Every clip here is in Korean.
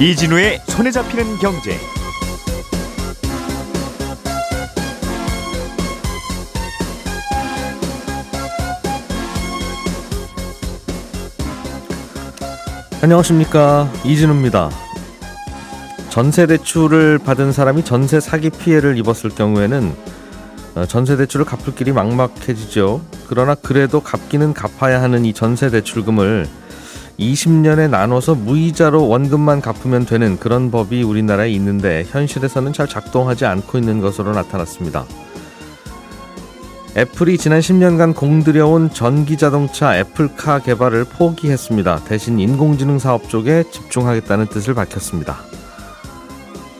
이진우의 손에 잡히는 경제. 안녕하십니까 이진우입니다. 전세 대출을 받은 사람이 전세 사기 피해를 입었을 경우에는 어, 전세 대출을 갚을 길이 막막해지죠. 그러나 그래도 갚기는 갚아야 하는 이 전세 대출금을 20년에 나눠서 무이자로 원금만 갚으면 되는 그런 법이 우리나라에 있는데 현실에서는 잘 작동하지 않고 있는 것으로 나타났습니다. 애플이 지난 10년간 공들여온 전기 자동차 애플카 개발을 포기했습니다. 대신 인공지능 사업 쪽에 집중하겠다는 뜻을 밝혔습니다.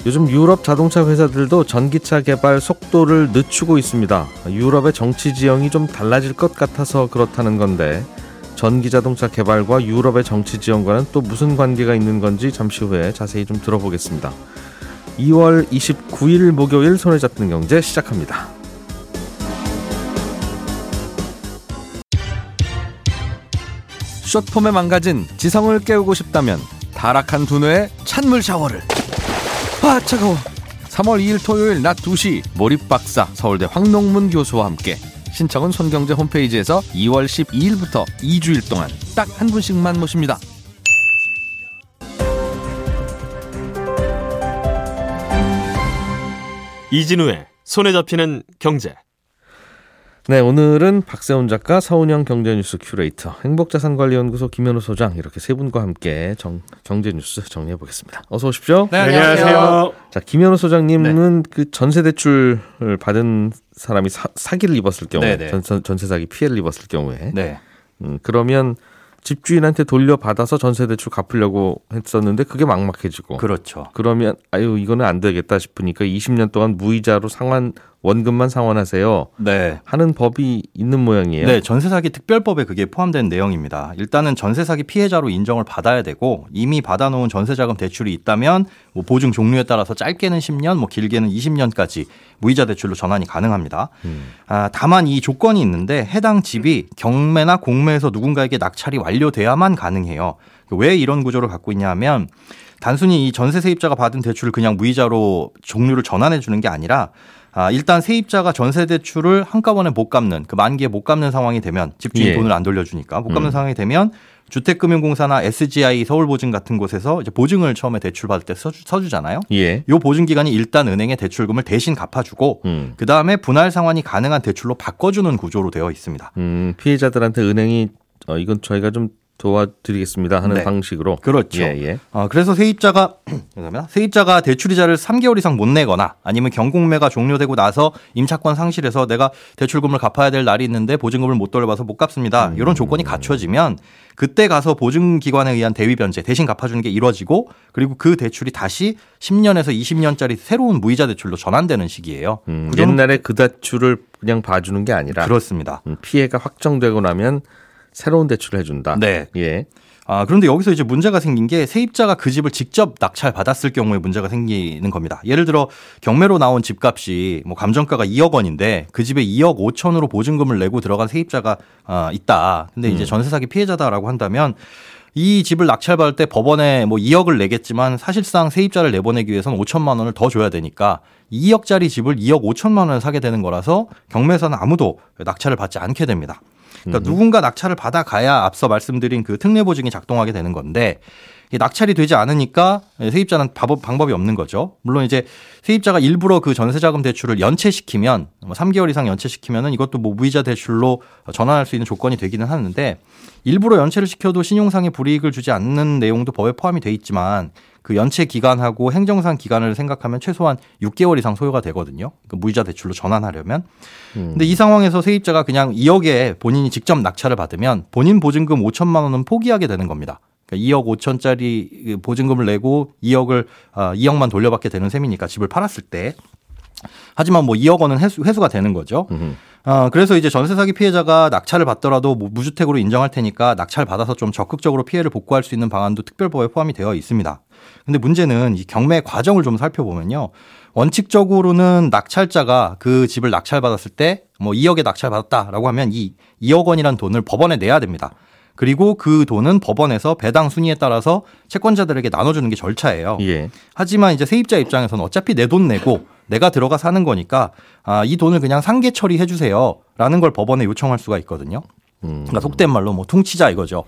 요즘 유럽 자동차 회사들도 전기차 개발 속도를 늦추고 있습니다. 유럽의 정치 지형이 좀 달라질 것 같아서 그렇다는 건데 전기 자동차 개발과 유럽의 정치 지형과는 또 무슨 관계가 있는 건지 잠시 후에 자세히 좀 들어보겠습니다. 2월 29일 목요일 손에 잡히는 경제 시작합니다. 숏폼에 망가진 지성을 깨우고 싶다면 타락한 두뇌에 찬물 샤워를 아 차가워 3월 2일 토요일 낮 2시 몰입박사 서울대 황농문 교수와 함께 신청은 손경제 홈페이지에서 2월 12일부터 2주일 동안 딱 한 분씩만 모십니다. 이진우의 손에 잡히는 경제. 네, 오늘은 박세훈 작가, 서은영 경제뉴스 큐레이터, 행복자산관리연구소 김현우 소장 이렇게 세 분과 함께 정, 경제뉴스 정리해 보겠습니다. 어서 오십시오. 네, 안녕하세요. 자, 김현우 소장님은 네. 그 전세 대출을 받은 사람이 사, 사기를 입었을 경우에 네, 네. 전, 전세 사기 피해를 입었을 경우에 네. 음, 그러면 집주인한테 돌려받아서 전세 대출 갚으려고 했었는데 그게 막막해지고 그렇죠. 그러면 아유 이거는 안 되겠다 싶으니까 20년 동안 무이자로 상환 원금만 상환하세요. 네. 하는 법이 있는 모양이에요. 네, 전세 사기 특별법에 그게 포함된 내용입니다. 일단은 전세 사기 피해자로 인정을 받아야 되고 이미 받아 놓은 전세 자금 대출이 있다면 뭐 보증 종류에 따라서 짧게는 10년, 뭐 길게는 20년까지 무이자 대출로 전환이 가능합니다. 음. 아, 다만 이 조건이 있는데 해당 집이 경매나 공매에서 누군가에게 낙찰이 완료돼야만 가능해요. 왜 이런 구조를 갖고 있냐면 단순히 이 전세 세입자가 받은 대출을 그냥 무이자로 종류를 전환해 주는 게 아니라 아, 일단 세입자가 전세 대출을 한꺼번에 못 갚는 그 만기에 못 갚는 상황이 되면 집주인 예. 돈을 안 돌려주니까 못 갚는 음. 상황이 되면 주택금융공사나 SGI 서울보증 같은 곳에서 이제 보증을 처음에 대출 받을 때 서주, 서주잖아요. 예. 요 보증 기간이 일단 은행에 대출금을 대신 갚아주고 음. 그 다음에 분할 상환이 가능한 대출로 바꿔주는 구조로 되어 있습니다. 음, 피해자들한테 은행이 어, 이건 저희가 좀 도와드리겠습니다 하는 네. 방식으로 그렇죠. 예, 예. 어, 그래서 세입자가 세입자가 대출이자를 3개월 이상 못 내거나 아니면 경공매가 종료되고 나서 임차권 상실해서 내가 대출금을 갚아야 될 날이 있는데 보증금을 못 돌려봐서 못 갚습니다. 음. 이런 조건이 갖춰지면 그때 가서 보증기관에 의한 대위 변제 대신 갚아주는 게 이루어지고 그리고 그 대출이 다시 10년에서 20년짜리 새로운 무이자 대출로 전환되는 시기예요. 음, 그 옛날에 그 대출을 그냥 봐주는 게 아니라 그렇습니다. 음, 피해가 확정되고 나면 새로운 대출을 해준다. 네. 예. 아, 그런데 여기서 이제 문제가 생긴 게 세입자가 그 집을 직접 낙찰 받았을 경우에 문제가 생기는 겁니다. 예를 들어 경매로 나온 집값이 뭐 감정가가 2억 원인데 그 집에 2억 5천으로 보증금을 내고 들어간 세입자가 아, 있다. 근데 이제 음. 전세 사기 피해자다라고 한다면 이 집을 낙찰받을 때 법원에 뭐 2억을 내겠지만 사실상 세입자를 내보내기 위해서는 5천만 원을 더 줘야 되니까 2억짜리 집을 2억 5천만 원을 사게 되는 거라서 경매사는 아무도 낙찰을 받지 않게 됩니다. 그러니까 음. 누군가 낙찰을 받아가야 앞서 말씀드린 그 특례 보증이 작동하게 되는 건데 낙찰이 되지 않으니까 세입자는 방법이 없는 거죠. 물론 이제 세입자가 일부러 그 전세자금 대출을 연체시키면 3개월 뭐 이상 연체시키면은 이것도 뭐 무이자 대출로 전환할 수 있는 조건이 되기는 하는데 일부러 연체를 시켜도 신용상의 불이익을 주지 않는 내용도 법에 포함이 돼 있지만 그 연체 기간하고 행정상 기간을 생각하면 최소한 6개월 이상 소요가 되거든요. 그 무이자 대출로 전환하려면. 음. 근데 이 상황에서 세입자가 그냥 2억에 본인이 직접 낙찰을 받으면 본인 보증금 5천만 원은 포기하게 되는 겁니다. 그러니까 2억 5천짜리 보증금을 내고 2억을 2억만 아, 돌려받게 되는 셈이니까 집을 팔았을 때 하지만 뭐 2억 원은 회수, 회수가 되는 거죠. 어, 그래서 이제 전세 사기 피해자가 낙찰을 받더라도 뭐 무주택으로 인정할 테니까 낙찰 받아서 좀 적극적으로 피해를 복구할 수 있는 방안도 특별법에 포함이 되어 있습니다. 근데 문제는 이 경매 과정을 좀 살펴보면요. 원칙적으로는 낙찰자가 그 집을 낙찰받았을 때 뭐 2억에 낙찰받았다라고 하면 이 2억 원이란 돈을 법원에 내야 됩니다. 그리고 그 돈은 법원에서 배당 순위에 따라서 채권자들에게 나눠주는 게 절차예요. 예. 하지만 이제 세입자 입장에서는 어차피 내 돈 내고 내가 들어가 사는 거니까 아, 이 돈을 그냥 상계 처리해 주세요라는 걸 법원에 요청할 수가 있거든요. 그러니까 속된 말로 뭐 퉁치자 이거죠.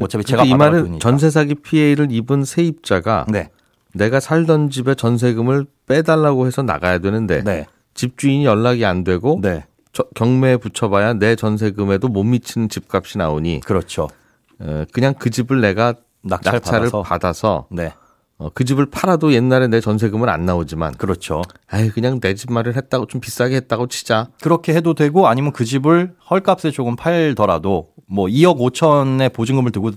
어차피 제가 이 말은 돈이니까. 전세 사기 피해를 입은 세입자가 네. 내가 살던 집에 전세금을 빼달라고 해서 나가야 되는데 네. 집주인이 연락이 안 되고 네. 저- 경매에 붙여봐야 내 전세금에도 못 미치는 집값이 나오니 그렇죠. 어, 그냥 그 집을 내가 낙찰 낙찰을 받아서. 받아서 네. 어, 그 집을 팔아도 옛날에 내 전세금은 안 나오지만 그렇죠. 아이 그냥 내 집 마련 했다고 좀 비싸게 했다고 치자. 그렇게 해도 되고 아니면 그 집을 헐값에 조금 팔더라도 뭐 2억 5천의 보증금을 두고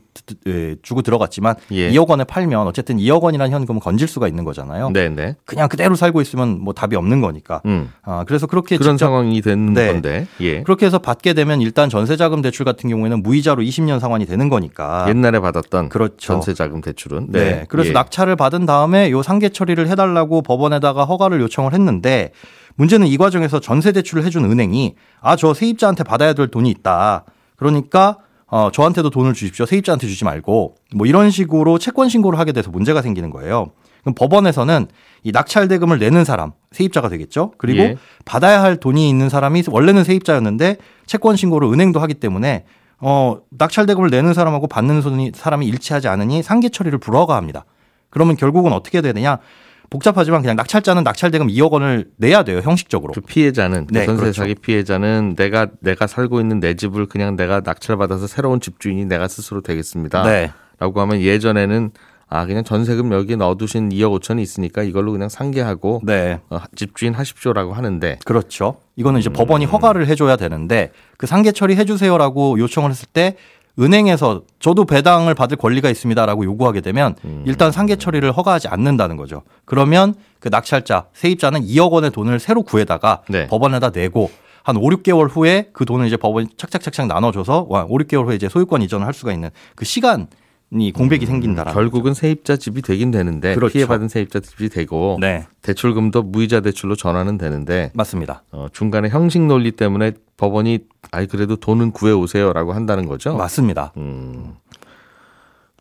예, 주고 들어갔지만 예. 2억 원에 팔면 어쨌든 2억 원이라는 현금을 건질 수가 있는 거잖아요. 네네. 그냥 그대로 살고 있으면 뭐 답이 없는 거니까. 음. 아, 그래서 그렇게 그런 직접 상황이 된 네. 건데. 예. 그렇게 해서 받게 되면 일단 전세자금 대출 같은 경우에는 무이자로 20년 상환이 되는 거니까. 옛날에 받았던 그렇죠. 전세자금 대출은 네. 그래서 예. 낙찰을 받은 다음에 요 상계 처리를 해달라고 법원에다가 허가를 요청을 했는데 문제는 이 과정에서 전세 대출을 해준 은행이 아 저 세입자한테 받아야 될 돈이 있다. 그러니까 어 저한테도 돈을 주십시오. 세입자한테 주지 말고 뭐 이런 식으로 채권 신고를 하게 돼서 문제가 생기는 거예요. 그럼 법원에서는 이 낙찰 대금을 내는 사람 세입자가 되겠죠. 그리고 예. 받아야 할 돈이 있는 사람이 원래는 세입자였는데 채권 신고를 은행도 하기 때문에 어 낙찰 대금을 내는 사람하고 받는 사람이 일치하지 않으니 상계 처리를 불허가합니다. 그러면 결국은 어떻게 되냐? 복잡하지만 그냥 낙찰자는 낙찰 대금 2억 원을 내야 돼요, 형식적으로. 그 피해자는 그 네, 전세 그렇죠. 사기 피해자는 내가 내가 살고 있는 내 집을 그냥 내가 낙찰받아서 새로운 집주인이 내가 스스로 되겠습니다. 네. 라고 하면 예전에는 아 그냥 전세금 여기에 넣어두신 2억 5천이 있으니까 이걸로 그냥 상계하고 네. 어, 집주인 하십시오라고 하는데 그렇죠. 이거는 음. 이제 법원이 허가를 해줘야 되는데 그 상계 처리 해주세요라고 요청을 했을 때 은행에서 저도 배당을 받을 권리가 있습니다라고 요구하게 되면 음. 일단 상계 처리를 허가하지 않는다는 거죠. 그러면 그 낙찰자, 세입자는 2억 원의 돈을 새로 구해다가 네. 법원에다 내고 한 5, 6개월 후에 그 돈을 이제 법원이 착착착착 나눠줘서 와, 5, 6개월 후에 이제 소유권 이전을 할 수가 있는 그 시간 이 공백이 생긴다라는 결국은 세입자 집이 되긴 되는데 그렇죠. 피해받은 세입자 집이 되고 거죠. 네, 대출금도 무이자 대출로 전환은 되는데 맞습니다. 어, 중간에 형식 논리 때문에 법원이 아이 그래도 돈은 구해 오세요라고 한다는 거죠. 맞습니다. 음.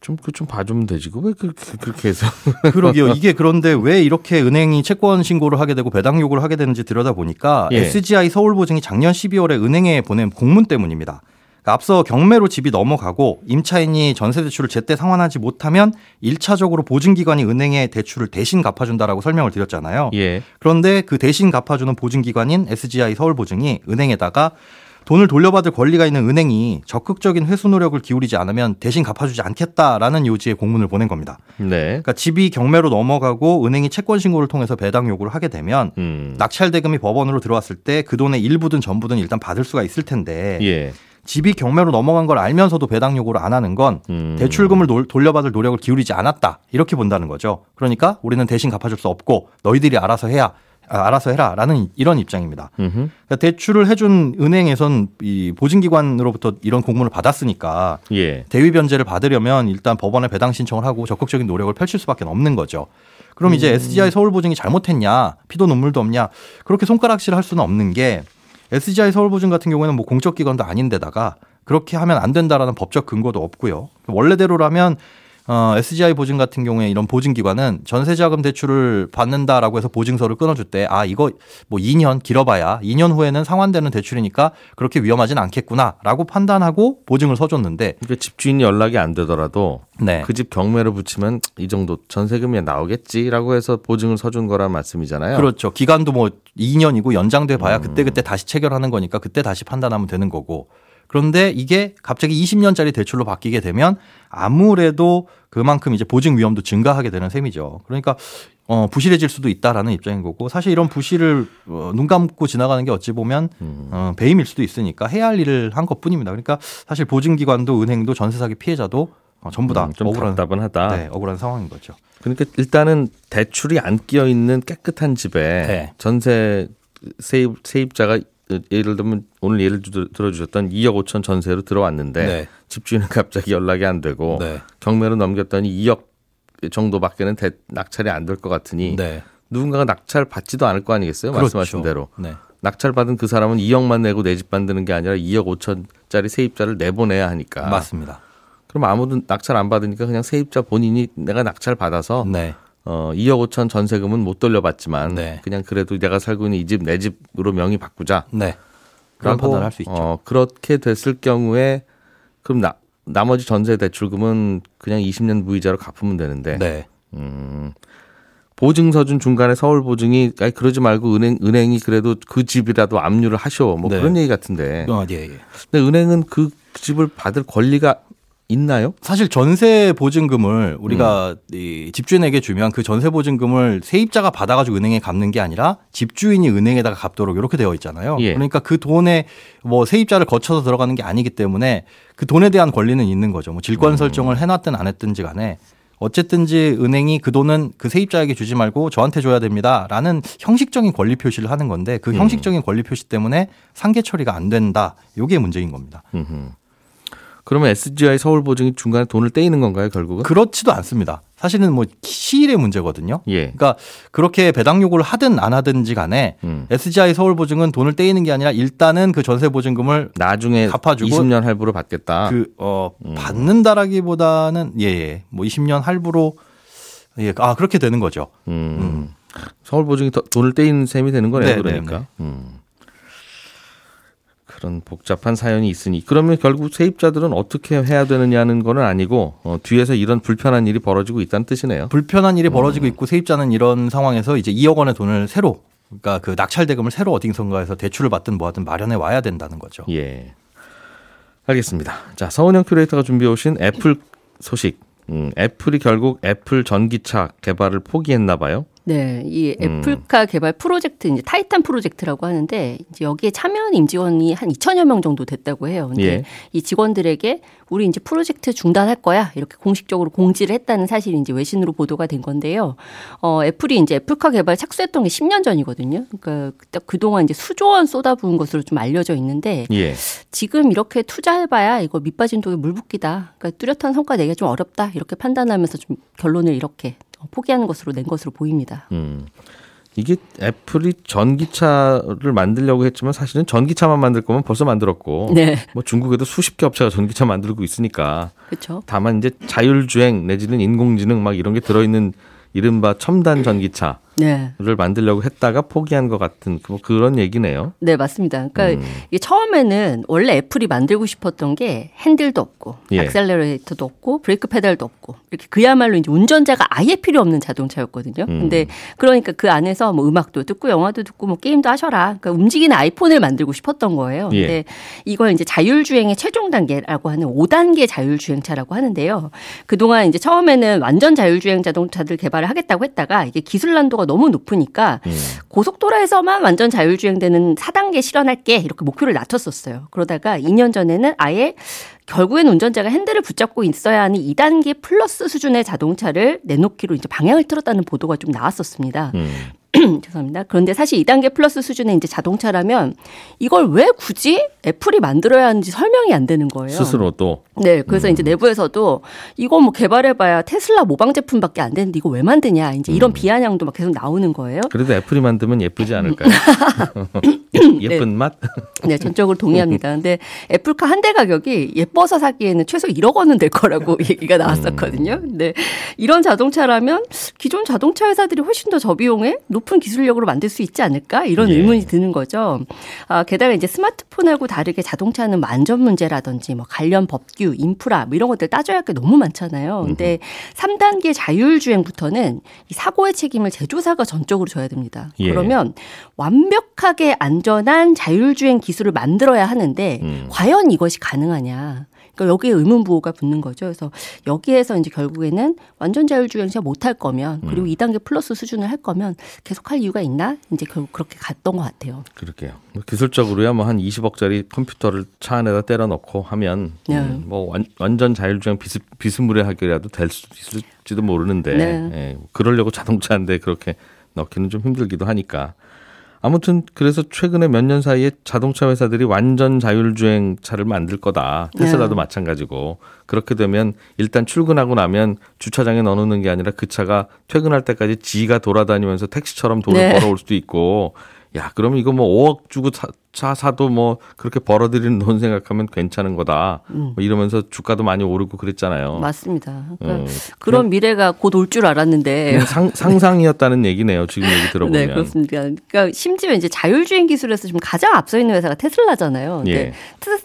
좀그좀 봐주면 되지. 그왜 그, 그, 그렇게 해서 그러게요. 이게 그런데 왜 이렇게 은행이 채권 신고를 하게 되고 배당 요구를 하게 되는지 들여다 보니까 예. SGI 서울보증이 작년 12월에 은행에 보낸 공문 때문입니다. 그러니까 앞서 경매로 집이 넘어가고 임차인이 전세 대출을 제때 상환하지 못하면 1차적으로 보증기관이 은행에 대출을 대신 갚아준다라고 설명을 드렸잖아요. 예. 그런데 그 대신 갚아주는 보증기관인 SGI 서울보증이 은행에다가 돈을 돌려받을 권리가 있는 은행이 적극적인 회수 노력을 기울이지 않으면 대신 갚아주지 않겠다라는 요지의 공문을 보낸 겁니다. 네. 그러니까 집이 경매로 넘어가고 은행이 채권 신고를 통해서 배당 요구를 하게 되면 음. 낙찰 대금이 법원으로 들어왔을 때 그 돈의 일부든 전부든 일단 받을 수가 있을 텐데 예. 집이 경매로 넘어간 걸 알면서도 배당 요구를 안 하는 건 음. 대출금을 놀- 돌려받을 노력을 기울이지 않았다 이렇게 본다는 거죠. 그러니까 우리는 대신 갚아줄 수 없고 너희들이 알아서 해야 아, 알아서 해라라는 이런 입장입니다. 그러니까 대출을 해준 은행에선 이 보증기관으로부터 이런 공문을 받았으니까 예. 대위 변제를 받으려면 일단 법원에 배당 신청을 하고 적극적인 노력을 펼칠 수밖에 없는 거죠. 그럼 이제 SGI 서울보증이 잘못했냐, 피도 눈물도 없냐, 그렇게 손가락질 할 수는 없는 게 SGI 서울보증 같은 경우에는 뭐 공적 기관도 아닌데다가 그렇게 하면 안 된다라는 법적 근거도 없고요. 원래대로라면 어, SGI 보증 같은 경우에 이런 보증기관은 전세자금 대출을 받는다라고 해서 보증서를 끊어줄 때, 아, 이거 뭐 2년 길어봐야 2년 후에는 상환되는 대출이니까 그렇게 위험하진 않겠구나라고 판단하고 보증을 서줬는데, 그러니까 집주인이 연락이 안 되더라도 네. 그 집 경매로 붙이면 이 정도 전세금이 나오겠지라고 해서 보증을 서준 거란 말씀이잖아요. 그렇죠. 기간도 뭐 2년이고 연장돼 음. 봐야 그때 그때 다시 체결하는 거니까 그때 다시 판단하면 되는 거고. 그런데 이게 갑자기 20년짜리 대출로 바뀌게 되면 아무래도 그만큼 이제 보증 위험도 증가하게 되는 셈이죠. 그러니까 어, 부실해질 수도 있다라는 입장인 거고 사실 이런 부실을 어, 눈 감고 지나가는 게 어찌 보면 음. 어, 배임일 수도 있으니까 해야 할 일을 한 것뿐입니다. 그러니까 사실 보증기관도 은행도 전세 사기 피해자도 어, 전부 다 음, 좀 억울한 답답하다. 네, 억울한 상황인 거죠. 그러니까 일단은 대출이 안 끼어 있는 깨끗한 집에 네. 전세 세입, 세입자가 예를 들면 오늘 예를 들- 들어주셨던 2억 5천 전세로 들어왔는데 네. 집주인은 갑자기 연락이 안 되고 네. 경매로 넘겼더니 2억 정도밖에는 대- 낙찰이 안 될 것 같으니 네. 누군가가 낙찰 받지도 않을 거 아니겠어요? 말씀하신 대로. 네. 낙찰 받은 그 사람은 2억만 내고 내 집 만드는 게 아니라 2억 5천짜리 세입자를 내보내야 하니까. 맞습니다. 그럼 아무도 낙찰 안 받으니까 그냥 세입자 본인이 내가 낙찰 받아서 네. 어 2억 5천 전세금은 못 돌려받지만 네. 그냥 그래도 내가 살고 있는 이 집 내 집으로 명의 바꾸자. 네. 그런 판단을 할 수 있죠. 어, 그렇게 됐을 경우에 그럼 나, 나머지 전세 대출금은 그냥 20년 무이자로 갚으면 되는데 네. 음, 보증서 준 중간에 서울 보증이 아니 그러지 말고 은행 은행이 그래도 그 집이라도 압류를 하셔 뭐 네. 그런 얘기 같은데 어, 예, 예. 근데 은행은 그 집을 받을 권리가 있나요? 사실 전세 보증금을 우리가 이 집주인에게 주면 그 전세 보증금을 세입자가 받아가지고 은행에 갚는 게 아니라 집주인이 은행에다가 갚도록 이렇게 되어 있잖아요. 예. 그러니까 그 돈에 뭐 세입자를 거쳐서 들어가는 게 아니기 때문에 그 돈에 대한 권리는 있는 거죠. 뭐 질권 설정을 해놨든 안 했든지 간에 어쨌든지 은행이 그 돈은 그 세입자에게 주지 말고 저한테 줘야 됩니다 라는 형식적인 권리 표시를 하는 건데 그 형식적인 권리 표시 때문에 상계 처리가 안 된다. 요게 문제인 겁니다. 음흠. 그러면 SGI 서울 보증이 중간에 돈을 떼이는 건가요 결국은? 그렇지도 않습니다. 사실은 뭐 시일의 문제거든요. 예. 그러니까 그렇게 배당 요구를 하든 안 하든지 간에 음. SGI 서울 보증은 돈을 떼이는 게 아니라 일단은 그 전세 보증금을 나중에 갚아주고 20년 할부로 받겠다. 그어 음. 받는다라기보다는 예예 뭐 20년 할부로 예 아 그렇게 되는 거죠. 음. 서울 보증이 더- 돈을 떼이는 셈이 되는 거네요. 네, 그러니까. 네, 음. 그런 복잡한 사연이 있으니 그러면 결국 세입자들은 어떻게 해야 되느냐는 거는 아니고 어, 뒤에서 이런 불편한 일이 벌어지고 있다는 뜻이네요. 불편한 일이 음. 벌어지고 있고 세입자는 이런 상황에서 이제 2억 원의 돈을 새로 그러니까 그 낙찰 대금을 새로 어딘선가에서 대출을 받든 뭐하든 마련해 와야 된다는 거죠. 예. 알겠습니다. 자, 서은영 큐레이터가 준비해 오신 애플 소식. 음, 애플이 결국 애플 전기차 개발을 포기했나 봐요. 네, 이 음. 애플카 개발 프로젝트 이제 타이탄 프로젝트라고 하는데 이제 여기에 참여한 임직원이 한 2천여 명 정도 됐다고 해요. 근데 예. 이 직원들에게 우리 이제 프로젝트 중단할 거야 이렇게 공식적으로 공지를 했다는 사실이 이제 외신으로 보도가 된 건데요. 어, 애플이 이제 애플카 개발 착수했던 게 10년 전이거든요. 그러니까 딱 그동안 이제 수조 원 쏟아부은 것으로 좀 알려져 있는데 예. 지금 이렇게 투자해봐야 이거 밑빠진 독에 물 붓기다. 그러니까 뚜렷한 성과 내기가 좀 어렵다. 이렇게 판단하면서 좀 결론을 이렇게 포기하는 것으로 낸 것으로 보입니다. 음. 이게 애플이 전기차를 만들려고 했지만 사실은 전기차만 만들 거면 벌써 만들었고 네, 뭐 중국에도 수십 개 업체가 전기차 만들고 있으니까 그렇죠. 다만 이제 자율주행 내지는 인공지능 막 이런 게 들어 있는 이른바 첨단 전기차 를 네. 만들려고 했다가 포기한 것 같은 뭐 그런 얘기네요. 네, 맞습니다. 그러니까 음. 이게 처음에는 원래 애플이 만들고 싶었던 게 핸들도 없고, 예. 액셀러레이터도 없고, 브레이크 페달도 없고, 이렇게 그야말로 이제 운전자가 아예 필요 없는 자동차였거든요. 음. 근데 그러니까 그 안에서 뭐 음악도 듣고, 영화도 듣고, 뭐 게임도 하셔라. 그러니까 움직이는 아이폰을 만들고 싶었던 거예요. 예. 근데 이걸 이제 자율주행의 최종 단계라고 하는 5단계 자율주행차라고 하는데요. 그동안 이제 처음에는 완전 자율주행 자동차들 개발을 하겠다고 했다가 이게 기술 난도가 너무 높으니까 음. 고속도로에서만 완전 자율주행되는 4단계 실현할게 이렇게 목표를 낮췄었어요. 그러다가 2년 전에는 아예 결국엔 운전자가 핸들을 붙잡고 있어야 하는 2단계 플러스 수준의 자동차를 내놓기로 이제 방향을 틀었다는 보도가 좀 나왔었습니다. 음. 죄송합니다. 그런데 사실 2단계 플러스 수준의 이제 자동차라면 이걸 왜 굳이 애플이 만들어야 하는지 설명이 안 되는 거예요. 스스로도 네, 그래서 이제 내부에서도 이거 뭐 개발해봐야 테슬라 모방 제품밖에 안 되는데 이거 왜 만드냐 이제 이런 비아냥도 막 계속 나오는 거예요. 그래도 애플이 만들면 예쁘지 않을까요? 예쁜 맛? 네, 전적으로 동의합니다. 근데 애플카 한 대 가격이 예뻐서 사기에는 최소 1억 원은 될 거라고 얘기가 나왔었거든요. 근데 이런 자동차라면 기존 자동차 회사들이 훨씬 더 저비용에 높은 기술력으로 만들 수 있지 않을까? 이런 예. 의문이 드는 거죠. 아, 게다가 이제 스마트폰하고 다르게 자동차는 뭐 안전 문제라든지 뭐 관련 법규, 인프라 뭐 이런 것들 따져야 할 게 너무 많잖아요. 근데 3단계 자율주행부터는 이 사고의 책임을 제조사가 전적으로 져야 됩니다. 예. 그러면 완벽하게 안전한 자율주행 기술을 만들어야 하는데 음. 과연 이것이 가능하냐? 그러니까 여기에 의문 부호가 붙는 거죠. 그래서 여기에서 이제 결국에는 완전 자율주행차 못할 거면 음. 그리고 2단계 플러스 수준을 할 거면 계속 할 이유가 있나? 이제 결국 그렇게 갔던 것 같아요. 그렇게요. 뭐 기술적으로야 뭐 한 20억짜리 컴퓨터를 차 안에다 때려 넣고 하면 네. 음, 뭐 완, 완전 자율주행 비스, 비스무리하게라도 될 수 있을지도 모르는데 네. 예, 그러려고 자동차인데 그렇게 넣기는 좀 힘들기도 하니까 아무튼 그래서 최근에 몇 년 사이에 자동차 회사들이 완전 자율주행 차를 만들 거다. 테슬라도 네. 마찬가지고 그렇게 되면 일단 출근하고 나면 주차장에 넣어놓는 게 아니라 그 차가 퇴근할 때까지 지가 돌아다니면서 택시처럼 돈을 네. 벌어올 수도 있고 야 그럼 이거 뭐 5억 주고 차, 차 사도 뭐 그렇게 벌어들이는 돈 생각하면 괜찮은 거다. 뭐 이러면서 주가도 많이 오르고 그랬잖아요. 맞습니다. 그러니까 어, 그런 미래가 곧 올 줄 알았는데 그냥 상, 상상이었다는 얘기네요. 지금 얘기 들어보면. 네, 그렇습니다. 그러니까 심지어 이제 자율주행 기술에서 지금 가장 앞서 있는 회사가 테슬라잖아요. 예. 테-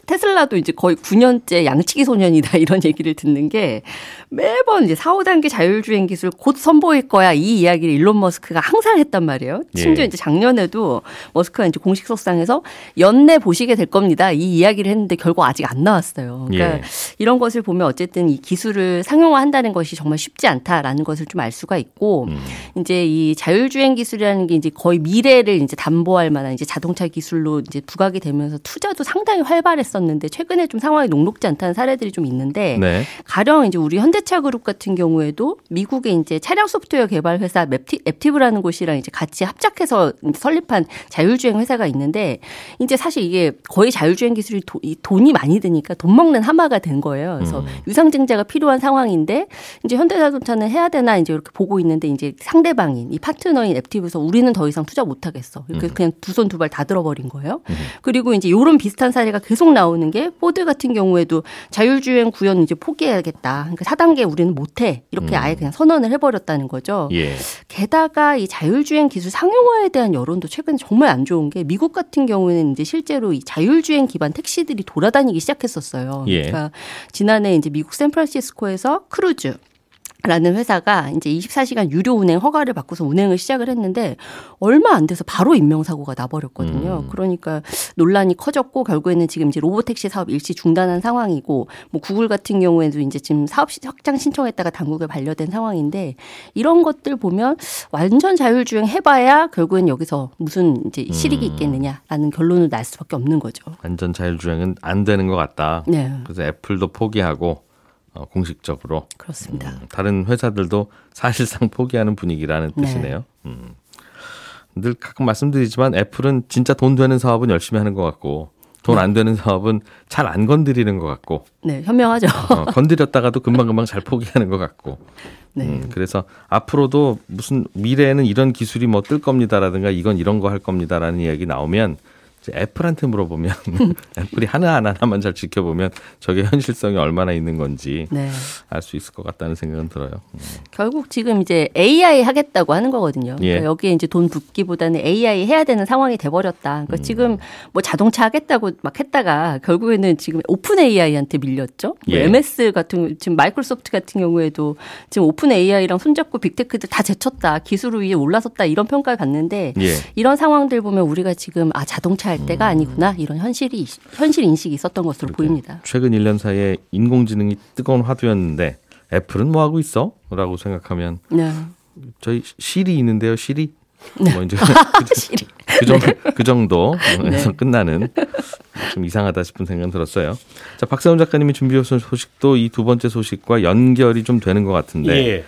테슬라도 이제 거의 9년째 양치기 소년이다 이런 얘기를 듣는 게 매번 이제 4, 5단계 자율주행 기술 곧 선보일 거야 이 이야기를 일론 머스크가 항상 했단 말이에요. 심지어 예. 이제 작년에도 머스크가 이제 공식 석상에서 연내 보시게 될 겁니다. 이 이야기를 했는데 결국 아직 안 나왔어요. 그러니까 예. 이런 것을 보면 어쨌든 이 기술을 상용화한다는 것이 정말 쉽지 않다라는 것을 좀 알 수가 있고 음. 이제 이 자율주행 기술이라는 게 이제 거의 미래를 이제 담보할 만한 이제 자동차 기술로 이제 부각이 되면서 투자도 상당히 활발했었는데 최근에 좀 상황이 녹록지 않다는 사례들이 좀 있는데 네. 가령 이제 우리 현대차 그룹 같은 경우에도 미국의 이제 차량 소프트웨어 개발 회사 맵티, 앱티브라는 곳이랑 이제 같이 합작해서 설립한 자율주행 회사가 있는데 이제 사실 이게 거의 자율주행 기술이 도, 이 돈이 많이 드니까 돈 먹는 하마가 된 거예요. 그래서 유상증자가 필요한 상황인데 이제 현대자동차는 해야 되나 이제 이렇게 보고 있는데 이제 상대방인 이 파트너인 앱티브에서 우리는 더 이상 투자 못 하겠어. 이렇게 그냥 두 손 두 발 다 들어버린 거예요. 그리고 이제 요런 비슷한 사례가 계속 나오는 게 포드 같은 경우에도 자율주행 구현 이제 포기해야겠다. 그러니까 4단계 우리는 못 해. 이렇게 아예 그냥 선언을 해 버렸다는 거죠. 예. 게다가 이 자율주행 기술 상용화에 대한 여론도 최근에 정말 안 좋은 게 미국 같은 경우에 는 이제 실제로 이 자율주행 기반 택시들이 돌아다니기 시작했었어요. 예. 그러니까 지난해 이제 미국 샌프란시스코에서 크루즈 라는 회사가 이제 24시간 유료 운행 허가를 받고서 운행을 시작을 했는데 얼마 안 돼서 바로 인명사고가 나버렸거든요. 그러니까 논란이 커졌고 결국에는 지금 이제 robotaxi 사업 일시 중단한 상황이고 뭐 구글 같은 경우에도 이제 지금 사업 시- 확장 신청했다가 당국에 반려된 상황인데 이런 것들 보면 완전 자율주행 해봐야 결국엔 여기서 무슨 이제 실익이 있겠느냐라는 결론을 날 수밖에 없는 거죠. 완전 자율주행은 안 되는 것 같다. 네, 그래서 애플도 포기하고 어, 공식적으로 그렇습니다. 음, 다른 회사들도 사실상 포기하는 분위기라는 네. 뜻이네요. 음. 늘 가끔 말씀드리지만 애플은 진짜 돈 되는 사업은 열심히 하는 것 같고 돈 안 되는 사업은 잘 안 건드리는 것 같고 네, 현명하죠. 어, 건드렸다가도 금방금방 잘 포기하는 것 같고 네. 음, 그래서 앞으로도 무슨 미래에는 이런 기술이 뭐 뜰 겁니다라든가 이건 이런 거 할 겁니다라는 이야기 나오면 애플한테 물어보면 애플이 하나하나 하나만 잘 지켜보면 저게 현실성이 얼마나 있는 건지 네. 알수 있을 것 같다는 생각은 들어요. 음. 결국 지금 이제 AI 하겠다고 하는 거거든요. 예. 그러니까 여기에 이제 돈 붓기보다는 AI 해야 되는 상황이 돼버렸다. 그러니까 음. 지금 뭐 자동차 하겠다고 막 했다가 결국에는 지금 오픈 AI한테 밀렸죠. 뭐 예. MS 같은 지금 마이크로소프트 같은 경우에도 지금 오픈 AI랑 손잡고 big tech들 다 제쳤다. 기술 위에 올라섰다 이런 평가를 받는데 예. 이런 상황들 보면 우리가 지금 아 자동차 할 때가 아니구나 이런 현실이 현실 인식이 있었던 것으로 보입니다. 최근 1년 사이에 인공지능이 뜨거운 화두였는데 애플은 뭐 하고 있어? 라고 생각하면 네. 저희 실이 있는데요, 실이. 뭐 이제. 그, 정도, 그 정도 에서 끝나는 좀 이상하다 싶은 생각은 들었어요. 자, 박사훈 작가님이 준비해 오신 소식도 이 두 번째 소식과 연결이 좀 되는 것 같은데 예.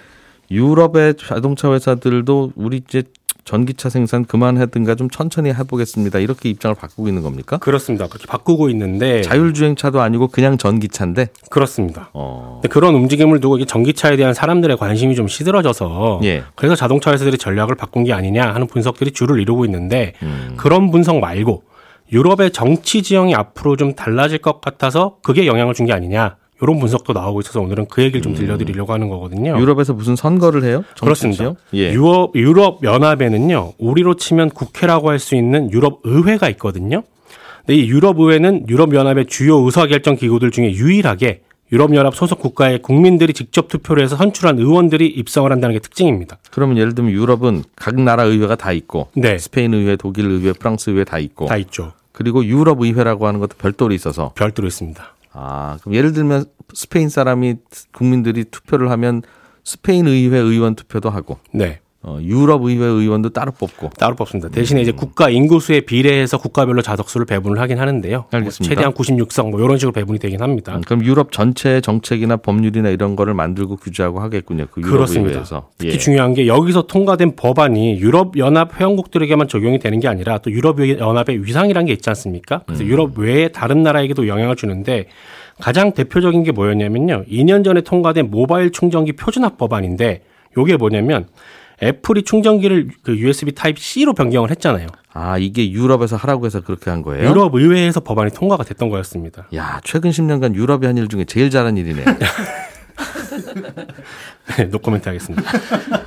유럽의 자동차 회사들도 우리 이제 전기차 생산 그만하든가 좀 천천히 해보겠습니다. 이렇게 입장을 바꾸고 있는 겁니까? 그렇습니다. 그렇게 바꾸고 있는데 자율주행차도 아니고 그냥 전기차인데. 그렇습니다. 어. 그런 움직임을 두고 이게 전기차에 대한 사람들의 관심이 좀 시들어져서 예. 그래서 자동차 회사들이 전략을 바꾼 게 아니냐 하는 분석들이 줄을 이루고 있는데 음. 그런 분석 말고 유럽의 정치 지형이 앞으로 좀 달라질 것 같아서 그게 영향을 준 게 아니냐 이런 분석도 나오고 있어서 오늘은 그 얘기를 좀 들려드리려고 하는 거거든요. 유럽에서 무슨 선거를 해요? 그렇습니다. 예. 유럽 유럽 연합에는요 우리로 치면 국회라고 할 수 있는 유럽 의회가 있거든요. 근데 이 유럽 의회는 유럽 연합의 주요 의사결정 기구들 중에 유일하게 유럽 연합 소속 국가의 국민들이 직접 투표를 해서 선출한 의원들이 입성을 한다는 게 특징입니다. 그러면 예를 들면 유럽은 각 나라 의회가 다 있고 네, 스페인 의회, 독일 의회, 프랑스 의회 다 있고 다 있죠. 그리고 유럽 의회라고 하는 것도 별도로 있어서 별도로 있습니다. 아 그럼 예를 들면 스페인 사람이 국민들이 투표를 하면 스페인 의회 의원 투표도 하고 네, 어, 유럽 의회 의원도 따로 뽑고 따로 뽑습니다. 대신에 이제 국가 인구수에 비례해서 국가별로 좌석수를 배분을 하긴 하는데요. 뭐 알겠습니다. 최대한 96석 뭐 이런 식으로 배분이 되긴 합니다. 음, 그럼 유럽 전체 정책이나 법률이나 이런 거를 만들고 규제하고 하겠군요. 그 그렇습니다. 특히 예. 중요한 게 여기서 통과된 법안이 유럽 연합 회원국들에게만 적용이 되는 게 아니라 또 유럽 연합의 위상이라는 게 있지 않습니까? 음. 그래서 유럽 외에 다른 나라에게도 영향을 주는데 가장 대표적인 게 뭐였냐면요. 2년 전에 통과된 모바일 충전기 표준화 법안인데 요게 뭐냐면 애플이 충전기를 그 USB 타입 C로 변경을 했잖아요. 아 이게 유럽에서 하라고 해서 그렇게 한 거예요? 유럽 의회에서 법안이 통과가 됐던 거였습니다. 야 최근 10년간 유럽이 한 일 중에 제일 잘한 일이네. 네, 노코멘트 하겠습니다.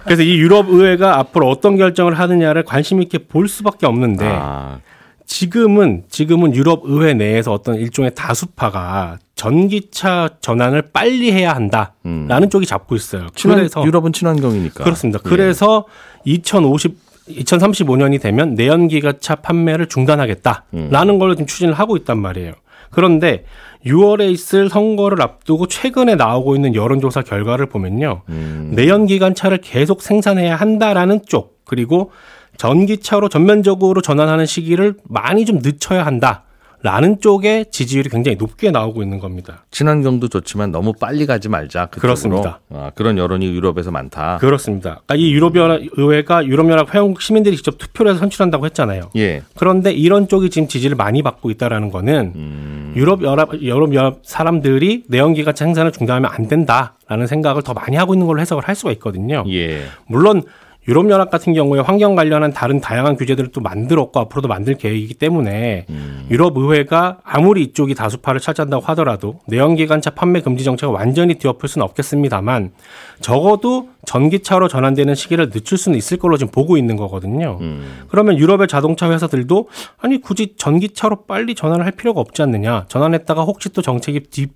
그래서 이 유럽 의회가 앞으로 어떤 결정을 하느냐를 관심 있게 볼 수밖에 없는데 아, 지금은 지금은 유럽 의회 내에서 어떤 일종의 다수파가 전기차 전환을 빨리 해야 한다라는 쪽이 잡고 있어요. 친환, 그래서 유럽은 친환경이니까. 그렇습니다. 예. 그래서 2050 2035년이 되면 내연기관차 판매를 중단하겠다라는 걸 지금 추진을 하고 있단 말이에요. 그런데 6월에 있을 선거를 앞두고 최근에 나오고 있는 여론조사 결과를 보면요. 음. 내연기관차를 계속 생산해야 한다라는 쪽 그리고 전기차로 전면적으로 전환하는 시기를 많이 좀 늦춰야 한다 라는 쪽의 지지율이 굉장히 높게 나오고 있는 겁니다. 친환경도 좋지만 너무 빨리 가지 말자. 그쪽으로. 그렇습니다. 아, 그런 여론이 유럽에서 많다. 그렇습니다. 그러니까 이 유럽연합 의회가 유럽연합 회원국 시민들이 직접 투표를 해서 선출한다고 했잖아요. 예. 그런데 이런 쪽이 지금 지지를 많이 받고 있다라는 거는 음. 유럽 연합 유럽 연합 사람들이 내연기관차 생산을 중단하면 안 된다라는 생각을 더 많이 하고 있는 걸로 해석을 할 수가 있거든요. 예. 물론 유럽 연합 같은 경우에 환경 관련한 다른 다양한 규제들을 또 만들었고 앞으로도 만들 계획이기 때문에 음. 유럽 의회가 아무리 이쪽이 다수파를 차지한다고 하더라도 내연기관차 판매 금지 정책을 완전히 뒤엎을 수는 없겠습니다만 적어도 전기차로 전환되는 시기를 늦출 수는 있을 걸로 지금 보고 있는 거거든요. 음. 그러면 유럽의 자동차 회사들도 아니 굳이 전기차로 빨리 전환을 할 필요가 없지 않느냐. 전환했다가 혹시 또 정책이 뒤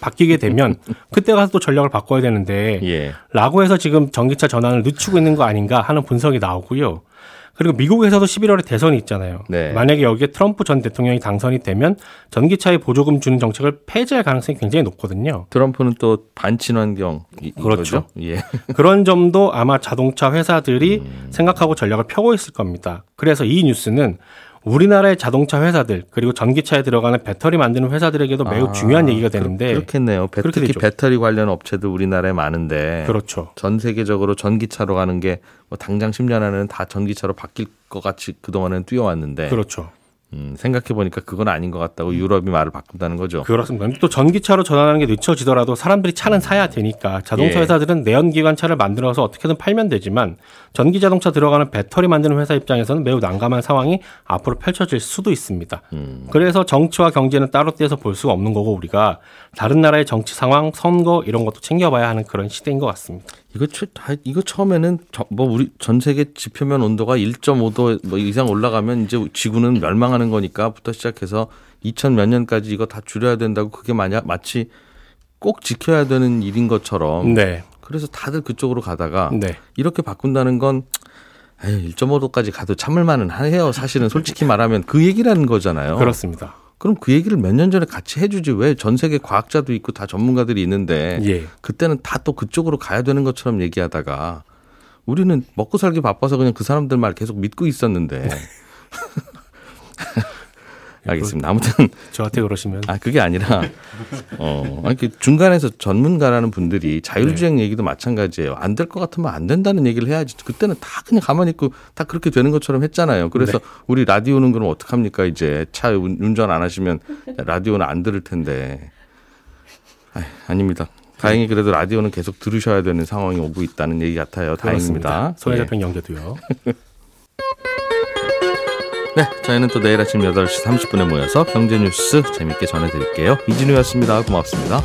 바뀌게 되면 그때 가서 또 전략을 바꿔야 되는데 예. 라고 해서 지금 전기차 전환을 늦추고 있는 거 아닌가 하는 분석이 나오고요. 그리고 미국에서도 11월에 대선이 있잖아요. 네. 만약에 여기에 트럼프 전 대통령이 당선이 되면 전기차에 보조금 주는 정책을 폐지할 가능성이 굉장히 높거든요. 트럼프는 또 반친환경 이- 그렇죠. 예. 그런 점도 아마 자동차 회사들이 음. 생각하고 전략을 펴고 있을 겁니다. 그래서 이 뉴스는 우리나라의 자동차 회사들 그리고 전기차에 들어가는 배터리 만드는 회사들에게도 매우 아, 중요한 얘기가 그- 되는데 그 렇겠네요. 배, 그렇게 특히. 배터리 관련 업체도 우리나라에 많은데 그렇죠. 전 세계적으로 전기차로 가는 게 뭐 당장 10년 안에는 다 전기차로 바뀔 것 같이 그동안은 뛰어왔는데 그렇죠. 음, 생각해 보니까 그건 아닌 것 같다고 유럽이 말을 바꾼다는 거죠. 그렇습니다. 또 전기차로 전환하는 게 늦춰지더라도 사람들이 차는 사야 되니까 자동차 예. 회사들은 내연기관 차를 만들어서 어떻게든 팔면 되지만 전기 자동차 들어가는 배터리 만드는 회사 입장에서는 매우 난감한 상황이 앞으로 펼쳐질 수도 있습니다. 음. 그래서 정치와 경제는 따로 떼서 볼 수가 없는 거고 우리가 다른 나라의 정치 상황, 선거 이런 것도 챙겨봐야 하는 그런 시대인 것 같습니다. 이거 처, 다- 이거 처음에는 저- 뭐 우리 전 세계 지표면 온도가 1.5도 뭐 이상 올라가면 이제 지구는 멸망하는 거니까부터 시작해서 2000 몇 년까지 이거 다 줄여야 된다고 그게 만약 마치 꼭 지켜야 되는 일인 것처럼 네, 그래서 다들 그쪽으로 가다가 네, 이렇게 바꾼다는 건 에이, 1.5도까지 가도 참을 만은 해요. 사실은 솔직히 말하면 그 얘기라는 거잖아요. 그렇습니다. 그럼 그 얘기를 몇 년 전에 같이 해주지 왜 전 세계 과학자도 있고 다 전문가들이 있는데 예, 그때는 다 또 그쪽으로 가야 되는 것처럼 얘기하다가 우리는 먹고 살기 바빠서 그냥 그 사람들 말 계속 믿고 있었는데. 알겠습니다. 아무튼 저한테 그러시면 아 그게 아니라 어 아니 그 중간에서 전문가라는 분들이 자율주행 네. 얘기도 마찬가지예요. 안 될 것 같으면 안 된다는 얘기를 해야지. 그때는 다 그냥 가만히 있고 다 그렇게 되는 것처럼 했잖아요. 그래서 네. 우리 라디오는 그럼 어떡 합니까 이제 차 운- 운전 안 하시면 라디오는 안 들을 텐데. 아, 아닙니다. 다행히 그래도 라디오는 계속 들으셔야 되는 상황이 오고 있다는 얘기 같아요. 다행입니다. 예. 잡힌 연계도요. 네, 저희는 또 내일 아침 8시 30분에 모여서 경제 뉴스 재밌게 전해드릴게요. 이진우였습니다. 고맙습니다.